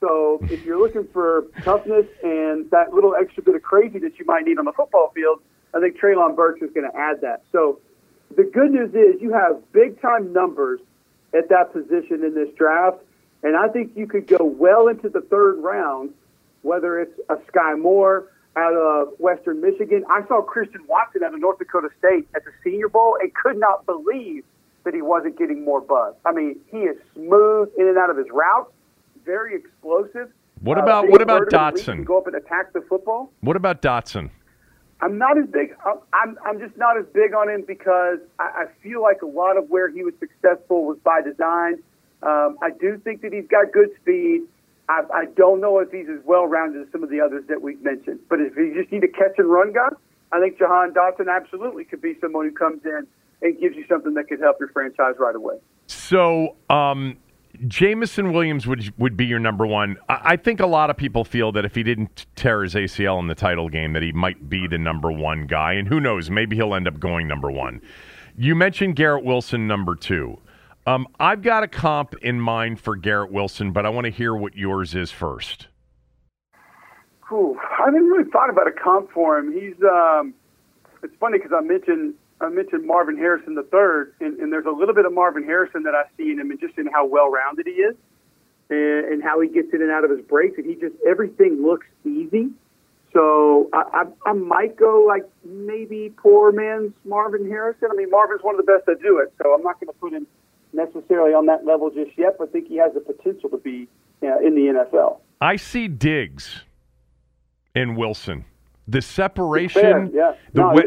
So if you're looking for toughness and that little extra bit of crazy that you might need on the football field, I think Treylon Burks is going to add that. So the good news is you have big time numbers at that position in this draft. And I think you could go well into the third round, whether it's a Skyy Moore out of Western Michigan. I saw Christian Watson out of North Dakota State at the Senior Bowl and could not believe that he wasn't getting more buzz. I mean, he is smooth in and out of his routes, very explosive. What about uh, what about Dotson? Go up and attack the football. What about Dotson? I'm not as big. I'm I'm just not as big on him because I, I feel like a lot of where he was successful was by design. Um, I do think that he's got good speed. I, I don't know if he's as well rounded as some of the others that we've mentioned. But if you just need a catch and run guy, I think Jahan Dotson absolutely could be someone who comes in and gives you something that could help your franchise right away. So, um, Jameson Williams would would be your number one. I, I, think a lot of people feel that if he didn't tear his ACL in the title game, that he might be the number one guy. And who knows? Maybe he'll end up going number one. You mentioned Garrett Wilson, number two. Um, I've got a comp in mind for Garrett Wilson, but I want to hear what yours is first. Cool. I haven't really thought about a comp for him. He's. Um, it's funny because I mentioned I mentioned Marvin Harrison the third, and, and there's a little bit of Marvin Harrison that I see in him, and just in how well rounded he is, and, and how he gets in and out of his breaks, and he just everything looks easy. So I, I, I might go like maybe poor man's Marvin Harrison. I mean, Marvin's one of the best that do it, so I'm not going to put him necessarily on that level just yet, but I think he has the potential to be you know, in the NFL. I see Diggs and Wilson. The separation, yeah. The way,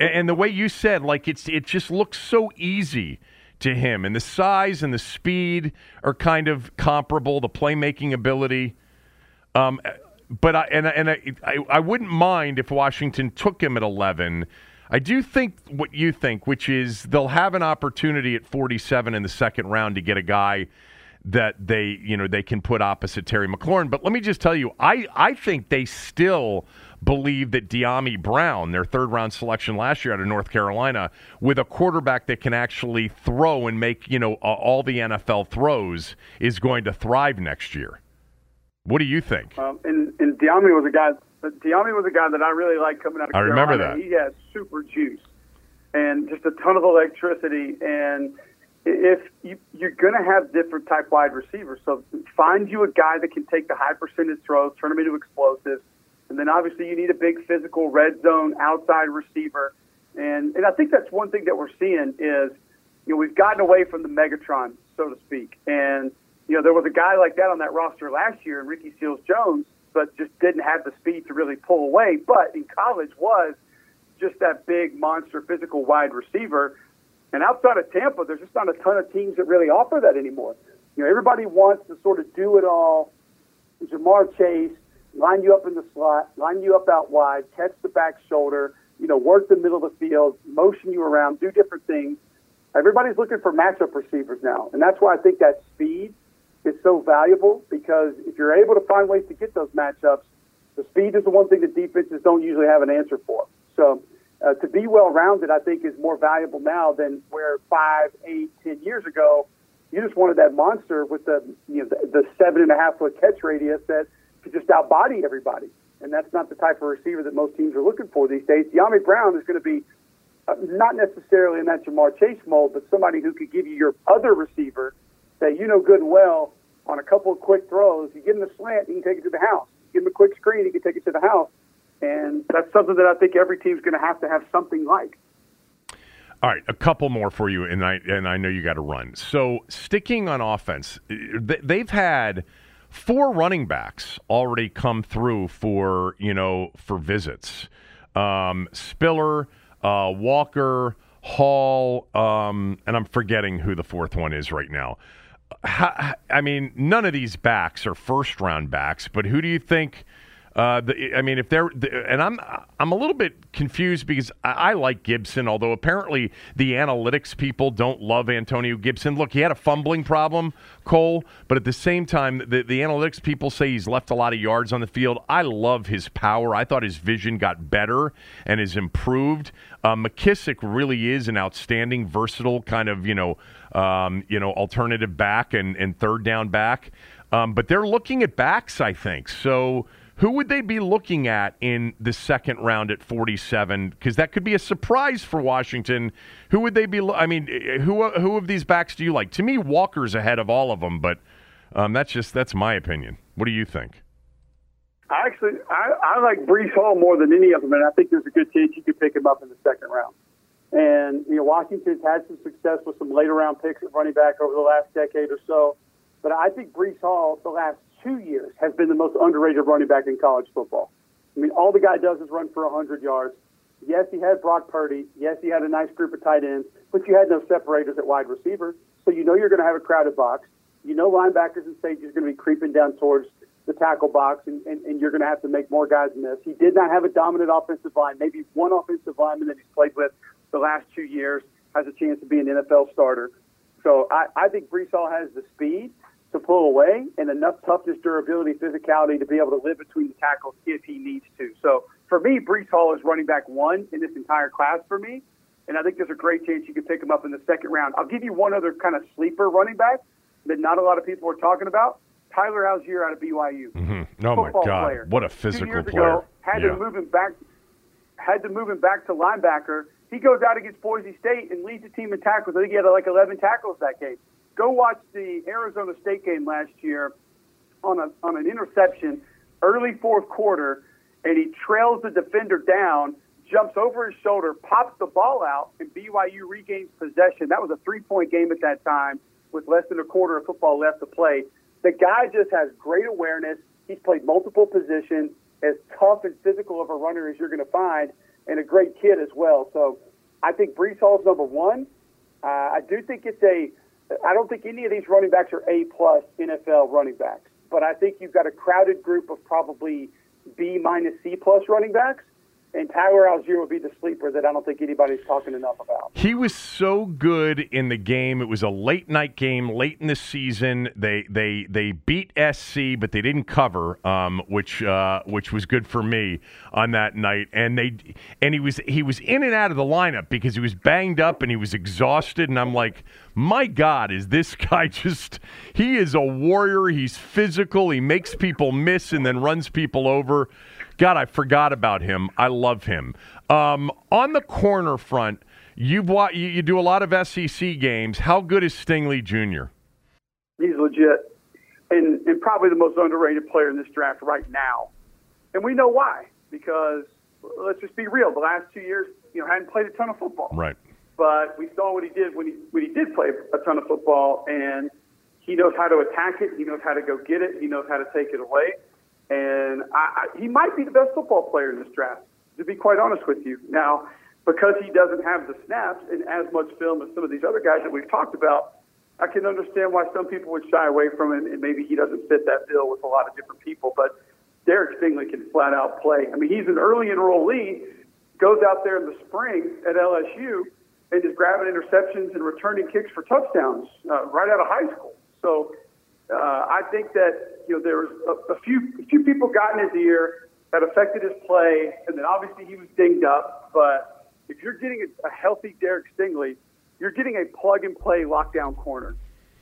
and the way you said, like it's it just looks so easy to him, and the size and the speed are kind of comparable. The playmaking ability, um, but I and and I, I, I wouldn't mind if Washington took him at eleven. I do think what you think, which is they'll have an opportunity at 47 in the second round to get a guy that they, you know, they can put opposite Terry McLaurin. But let me just tell you, I, I think they still believe that Dyami Brown, their third round selection last year out of North Carolina, with a quarterback that can actually throw and make, you know, all the NFL throws, is going to thrive next year. What do you think? Um, and, and Dyami was a guy. Dyami was a guy that I really liked coming out of I Carolina. remember that. He had super juice and just a ton of electricity. And if you, you're going to have different type wide receivers, so find you a guy that can take the high percentage throws, turn them into explosives, and then obviously you need a big physical red zone outside receiver. And and I think that's one thing that we're seeing is, you know, we've gotten away from the Megatron, so to speak. And you know, there was a guy like that on that roster last year, Ricky Seals Jones, but just didn't have the speed to really pull away. But in college was just that big monster physical wide receiver. And outside of Tampa, there's just not a ton of teams that really offer that anymore. You know, everybody wants to sort of do it all. Ja'Marr Chase, line you up in the slot, line you up out wide, catch the back shoulder, you know, work the middle of the field, motion you around, do different things. Everybody's looking for matchup receivers now, and that's why I think that speed is so valuable because if you're able to find ways to get those matchups, the speed is the one thing that defenses don't usually have an answer for. So uh, to be well rounded, I think is more valuable now than where five, eight, ten years ago, you just wanted that monster with the you know the, the seven and a half foot catch radius that to just outbody everybody. And that's not the type of receiver that most teams are looking for these days. Dyami Brown is going to be uh, not necessarily in that Ja'Marr Chase mold, but somebody who could give you your other receiver that you know good and well on a couple of quick throws. You give him a slant, he can take it to the house. You give him a quick screen, he can take it to the house. And that's something that I think every team's going to have to have something like. All right, a couple more for you, and I and I know you got to run. So sticking on offense, they've had four running backs already come through for you know for visits. Um, Spiller, uh, Walker, Hall, um, and I'm forgetting who the fourth one is right now. How, I mean, none of these backs are first round backs, but who do you think? Uh, the, I mean, if they're and I'm I'm a little bit confused because I, I, like Gibson, although apparently the analytics people don't love Antonio Gibson. Look, he had a fumbling problem, Cole, but at the same time, the, the analytics people say he's left a lot of yards on the field. I love his power. I thought his vision got better and is improved. Uh, McKissic really is an outstanding, versatile kind of you know um, you know alternative back and and third down back. Um, but they're looking at backs, I think. So who would they be looking at in the second round at 47? Because that could be a surprise for Washington. Who would they be? Lo- I mean, who who of these backs do you like? To me, Walker's ahead of all of them, but um, that's just that's my opinion. What do you think? I actually I, I like Breece Hall more than any of them, and I think there's a good chance you could pick him up in the second round. And you know, Washington's had some success with some later round picks at running back over the last decade or so, but I think Breece Hall the last two years has been the most underrated running back in college football. I mean, all the guy does is run for 100 yards. Yes, he had Brock Purdy. Yes, he had a nice group of tight ends, but you had no separators at wide receiver. So you know you're going to have a crowded box. You know linebackers and safeties are going to be creeping down towards the tackle box, and, and, and you're going to have to make more guys miss. He did not have a dominant offensive line. Maybe one offensive lineman that he's played with the last two years has a chance to be an NFL starter. So I, I think Hall has the speed to pull away and enough toughness, durability, physicality to be able to live between the tackles if he needs to. So for me, Breece Hall is running back one in this entire class for me. And I think there's a great chance you could pick him up in the second round. I'll give you one other kind of sleeper running back that not a lot of people are talking about. Tyler Allgeier out of BYU. Mm-hmm. Oh my God! Player. What a physical Two years player! Ago, had yeah. to move him back. Had to move him back to linebacker. He goes out against Boise State and leads the team in tackles. I think he had like 11 tackles that game. Go watch the Arizona State game last year on a on an interception, early fourth quarter, and he trails the defender down, jumps over his shoulder, pops the ball out, and BYU regains possession. That was a three point game at that time with less than a quarter of football left to play. The guy just has great awareness. He's played multiple positions, as tough and physical of a runner as you're going to find, and a great kid as well. So I think Breece Hall's number one. Uh, I do think it's a I don't think any of these running backs are A plus NFL running backs, but I think you've got a crowded group of probably B minus C plus running backs, and Tyler Allgeier would be the sleeper that I don't think anybody's talking enough about. He was so good in the game. It was a late night game, late in the season. They they they beat SC, but they didn't cover, um, which uh, which was good for me on that night. And they and he was he was in and out of the lineup because he was banged up and he was exhausted. And I'm like, my God, is this guy just? He is a warrior. He's physical. He makes people miss and then runs people over. God, I forgot about him. I love him. Um, on the corner front, you've you, you do a lot of SEC games. How good is Stingley Jr.? He's legit, and and probably the most underrated player in this draft right now. And we know why because let's just be real. The last two years, you know, hadn't played a ton of football. Right. But we saw what he did when he when he did play a ton of football, and he knows how to attack it. He knows how to go get it. He knows how to take it away. And I, I, he might be the best football player in this draft, to be quite honest with you. Now, because he doesn't have the snaps and as much film as some of these other guys that we've talked about, I can understand why some people would shy away from him, and maybe he doesn't fit that bill with a lot of different people. But Derek Stingley can flat out play. I mean, he's an early enrollee, goes out there in the spring at LSU, and is grabbing interceptions and returning kicks for touchdowns uh, right out of high school. So uh, I think that you know there was a, a few a few people got in his ear that affected his play, and then obviously he was dinged up. But if you're getting a, a healthy Derek Stingley, you're getting a plug and play lockdown corner.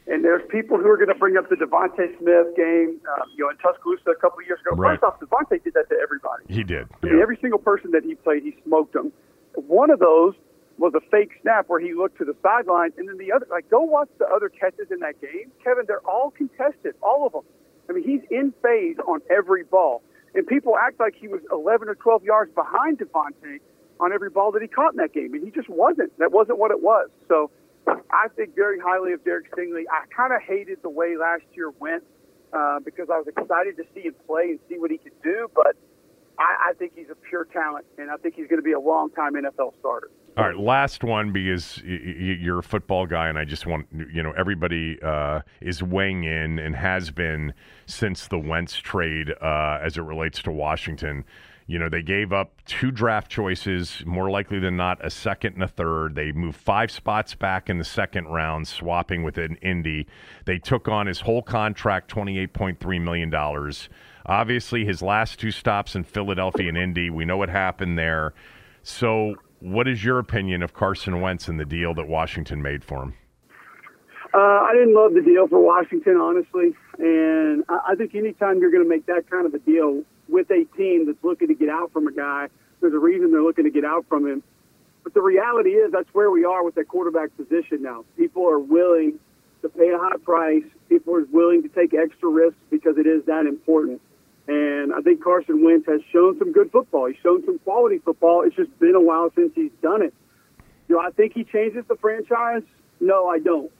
And there's people who are going to bring up the DeVonta Smith game, um, you know, in Tuscaloosa a couple of years ago. Right. First off, DeVonta did that to everybody. He did. I mean, Yeah. every single person that he played, he smoked them. One of those was a fake snap where he looked to the sideline, and then the other, like, go watch the other catches in that game, Kevin. They're all contested, all of them. I mean, he's in phase on every ball, and people act like he was 11 or 12 yards behind DeVonta on every ball that he caught in that game, and he just wasn't. That wasn't what it was. So, I think very highly of Derek Stingley. I kind of hated the way last year went uh, because I was excited to see him play and see what he could do, but. I, I think he's a pure talent, and I think he's going to be a long-time NFL starter. All right, last one because you're a football guy, and I just want you know everybody uh, is weighing in and has been since the Wentz trade uh, as it relates to Washington. You know they gave up two draft choices, more likely than not a second and a third. They moved five spots back in the second round, swapping with an Indy. They took on his whole contract, twenty eight point three million dollars. Obviously, his last two stops in Philadelphia and Indy, we know what happened there. So, what is your opinion of Carson Wentz and the deal that Washington made for him? Uh, I didn't love the deal for Washington, honestly, and I, I think anytime you're going to make that kind of a deal with a team that's looking to get out from a guy, there's a reason they're looking to get out from him. But the reality is that's where we are with that quarterback position now. People are willing to pay a high price. People are willing to take extra risks because it is that important. And I think Carson Wentz has shown some good football. He's shown some quality football. It's just been a while since he's done it. Do I think he changes the franchise? No, I don't.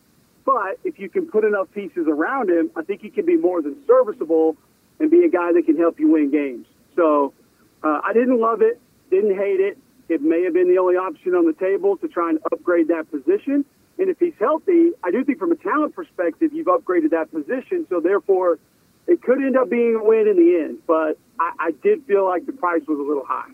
But if you can put enough pieces around him, I think he can be more than serviceable and be a guy that can help you win games. So uh, I didn't love it, didn't hate it. It may have been the only option on the table to try and upgrade that position. And if he's healthy, I do think from a talent perspective, you've upgraded that position. So therefore, it could end up being a win in the end. But I, I did feel like the price was a little high.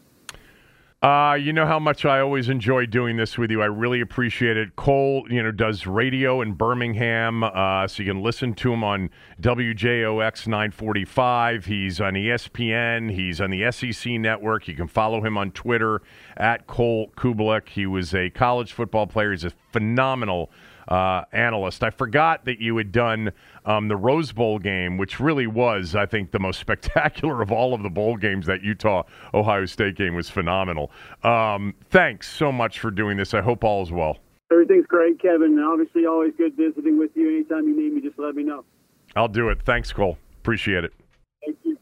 Uh, you know how much I always enjoy doing this with you. I really appreciate it. Cole, you know, does radio in Birmingham, uh, so you can listen to him on WJOX 945. He's on ESPN. He's on the SEC Network. You can follow him on Twitter at Cole Cubelic. He was a college football player. He's a phenomenal uh, analyst. I forgot that you had done um, the Rose Bowl game, which really was, I think, the most spectacular of all of the bowl games. That Utah Ohio State game was phenomenal. Um, thanks so much for doing this. I hope all is well. Everything's great, Kevin. Obviously, always good visiting with you. Anytime you need me, just let me know. I'll do it. Thanks, Cole. Appreciate it. Thank you.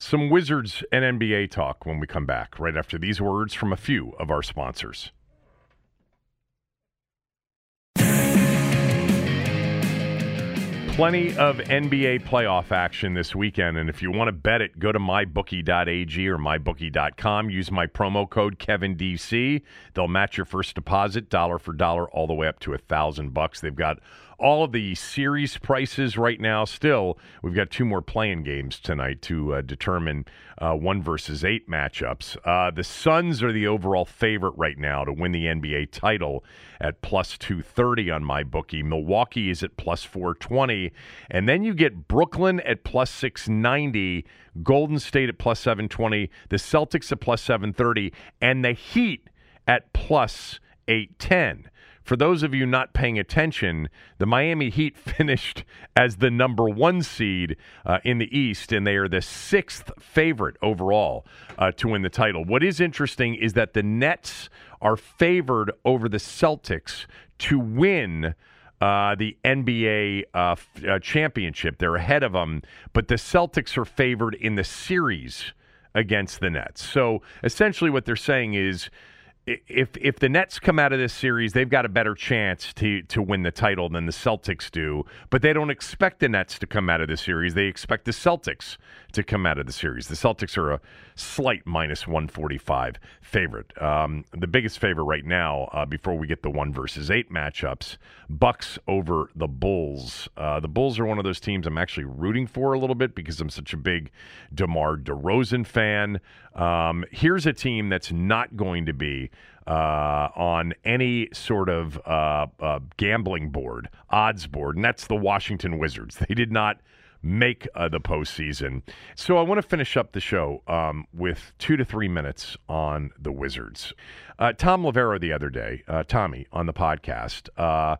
Some Wizards and NBA talk when we come back, right after these words from a few of our sponsors. Plenty of NBA playoff action this weekend, and if you want to bet it, go to mybookie.ag or mybookie.com. Use my promo code KevinDC. They'll match your first deposit dollar for dollar all the way up to a thousand bucks. They've got all of the series prices right now. Still, we've got two more playing games tonight to uh, determine uh, one versus eight matchups. Uh, the Suns are the overall favorite right now to win the NBA title at plus 230 on my bookie. Milwaukee is at plus 420. And then you get Brooklyn at plus 690, Golden State at plus 720, the Celtics at plus 730, and the Heat at plus 810. For those of you not paying attention, the Miami Heat finished as the number one seed uh, in the East, and they are the sixth favorite overall uh, to win the title. What is interesting is that the Nets are favored over the Celtics to win. Uh, the NBA uh, f- uh, championship. They're ahead of them, but the Celtics are favored in the series against the Nets. So essentially, what they're saying is if if the Nets come out of this series, they've got a better chance to to win the title than the Celtics do. But they don't expect the Nets to come out of the series. They expect the Celtics to come out of the series. The Celtics are a slight minus 145 favorite. Um, the biggest favorite right now, uh, before we get the one versus eight matchups, Bucks over the Bulls. Uh, the Bulls are one of those teams I'm actually rooting for a little bit because I'm such a big DeMar DeRozan fan. Um, here's a team that's not going to be uh, on any sort of uh, uh, gambling board, odds board, and that's the Washington Wizards. They did not make uh, the postseason. So I want to finish up the show um, with two to three minutes on the Wizards. Uh, Thom Loverro the other day, uh, Tommy on the podcast, uh,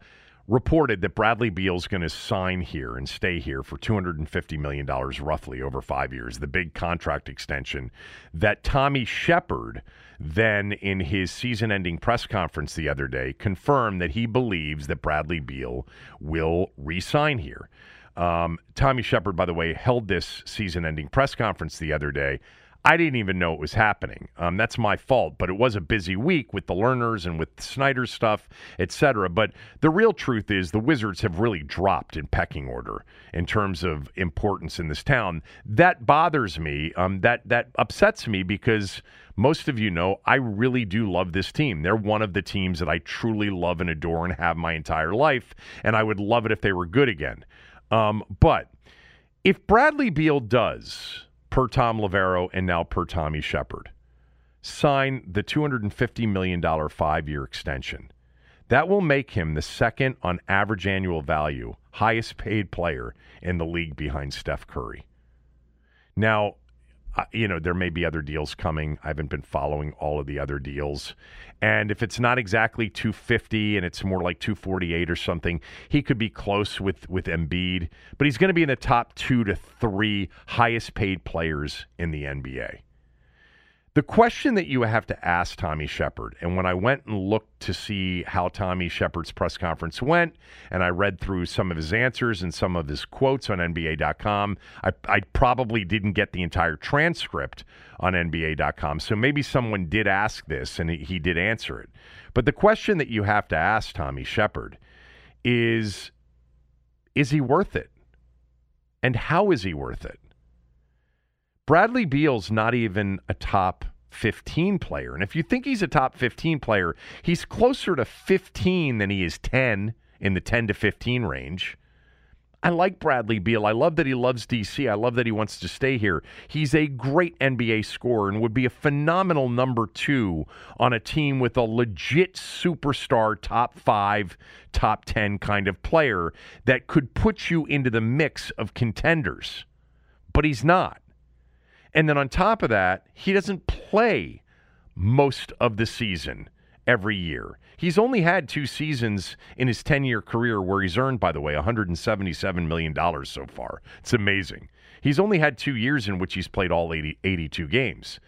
reported that Bradley Beal's going to sign here and stay here for $250 million roughly over five years, the big contract extension that Tommy Sheppard then in his season ending press conference the other day confirmed that he believes that Bradley Beal will re-sign here. Um, Tommy Sheppard, by the way, held this season ending press conference the other day. I didn't even know it was happening. Um, that's my fault, but it was a busy week with the learners and with Snyder's stuff, etc. But the real truth is the Wizards have really dropped in pecking order in terms of importance in this town. That bothers me. Um, that that upsets me because most of you know I really do love this team. They're one of the teams that I truly love and adore and have my entire life, and I would love it if they were good again. Um, but if Bradley Beal does, per Thom Loverro and now per Tommy Sheppard, sign the $250 million five year extension, that will make him the second on average annual value, highest paid player in the league behind Steph Curry. Now, uh, you know, there may be other deals coming. I haven't been following all of the other deals. And if it's not exactly 250 and it's more like 248 or something, he could be close with, with Embiid. But he's going to be in the top two to three highest paid players in the NBA. The question that you have to ask Tommy Sheppard, and when I went and looked to see how Tommy Sheppard's press conference went, and I read through some of his answers and some of his quotes on NBA.com, I, I probably didn't get the entire transcript on NBA.com. So maybe someone did ask this and he, he did answer it. But the question that you have to ask Tommy Sheppard is Is he worth it? And how is he worth it? Bradley Beal's not even a top 15 player. And if you think he's a top 15 player, he's closer to 15 than he is 10 in the 10 to 15 range. I like Bradley Beal. I love that he loves DC. I love that he wants to stay here. He's a great NBA scorer and would be a phenomenal number two on a team with a legit superstar, top five, top 10 kind of player that could put you into the mix of contenders. But he's not. And then on top of that, he doesn't play most of the season every year. He's only had two seasons in his 10 year career where he's earned, by the way, $177 million so far. It's amazing. He's only had two years in which he's played all 80, 82 games.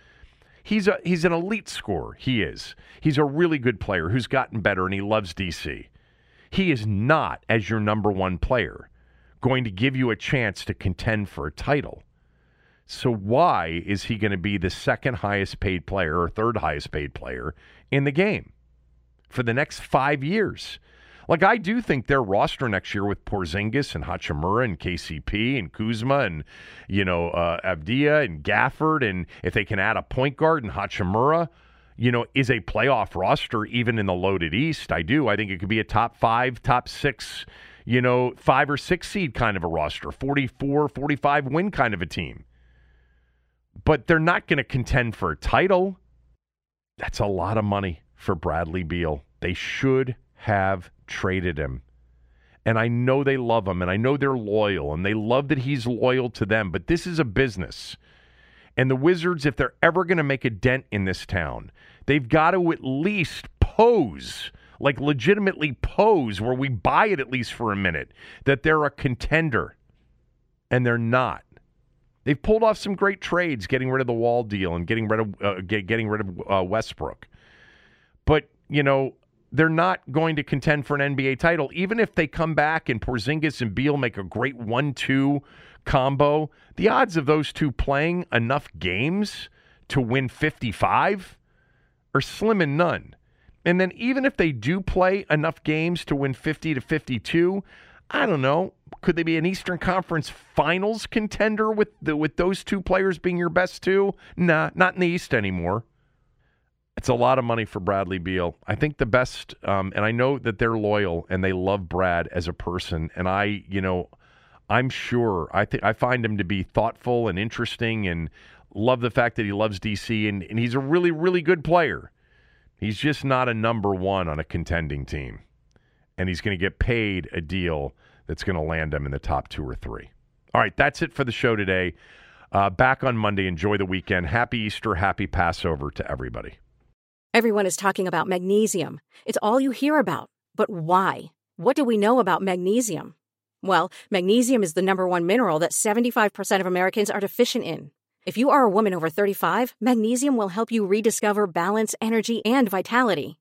He's, a, he's an elite scorer. He is. He's a really good player who's gotten better and he loves DC. He is not, as your number one player, going to give you a chance to contend for a title. So why is he going to be the second highest paid player or third highest paid player in the game for the next five years? Like I do think their roster next year with Porzingis and Hachimura and KCP and Kuzma and you know uh, Avdija and Gafford and if they can add a point guard and Hachimura, you know, is a playoff roster even in the loaded East. I do. I think it could be a top five, top six, you know, five or six seed kind of a roster, 44, 45 win kind of a team. But they're not going to contend for a title. That's a lot of money for Bradley Beal. They should have traded him. And I know they love him and I know they're loyal and they love that he's loyal to them, but this is a business. And the Wizards, if they're ever going to make a dent in this town, they've got to at least pose, like legitimately pose, where we buy it at least for a minute, that they're a contender. And they're not. They've pulled off some great trades, getting rid of the Wall deal and getting rid of uh, get, getting rid of uh, Westbrook. But you know, they're not going to contend for an NBA title, even if they come back and Porzingis and Beal make a great one-two combo. The odds of those two playing enough games to win 55 are slim and none. And then even if they do play enough games to win 50 to 52, I don't know. Could they be an Eastern Conference Finals contender with the, with those two players being your best two? Nah, not in the East anymore. It's a lot of money for Bradley Beal. I think the best, um, and I know that they're loyal and they love Brad as a person. And I, you know, I'm sure I think I find him to be thoughtful and interesting, and love the fact that he loves DC, and, and he's a really, really good player. He's just not a number one on a contending team, and he's going to get paid a deal that's going to land him in the top two or three. All right, that's it for the show today. Uh, back on Monday. Enjoy the weekend. Happy Easter. Happy Passover to everybody. Everyone is talking about magnesium. It's all you hear about. But why? What do we know about magnesium? Well, magnesium is the number one mineral that 75% of Americans are deficient in. If you are a woman over 35, magnesium will help you rediscover balance, energy, and vitality.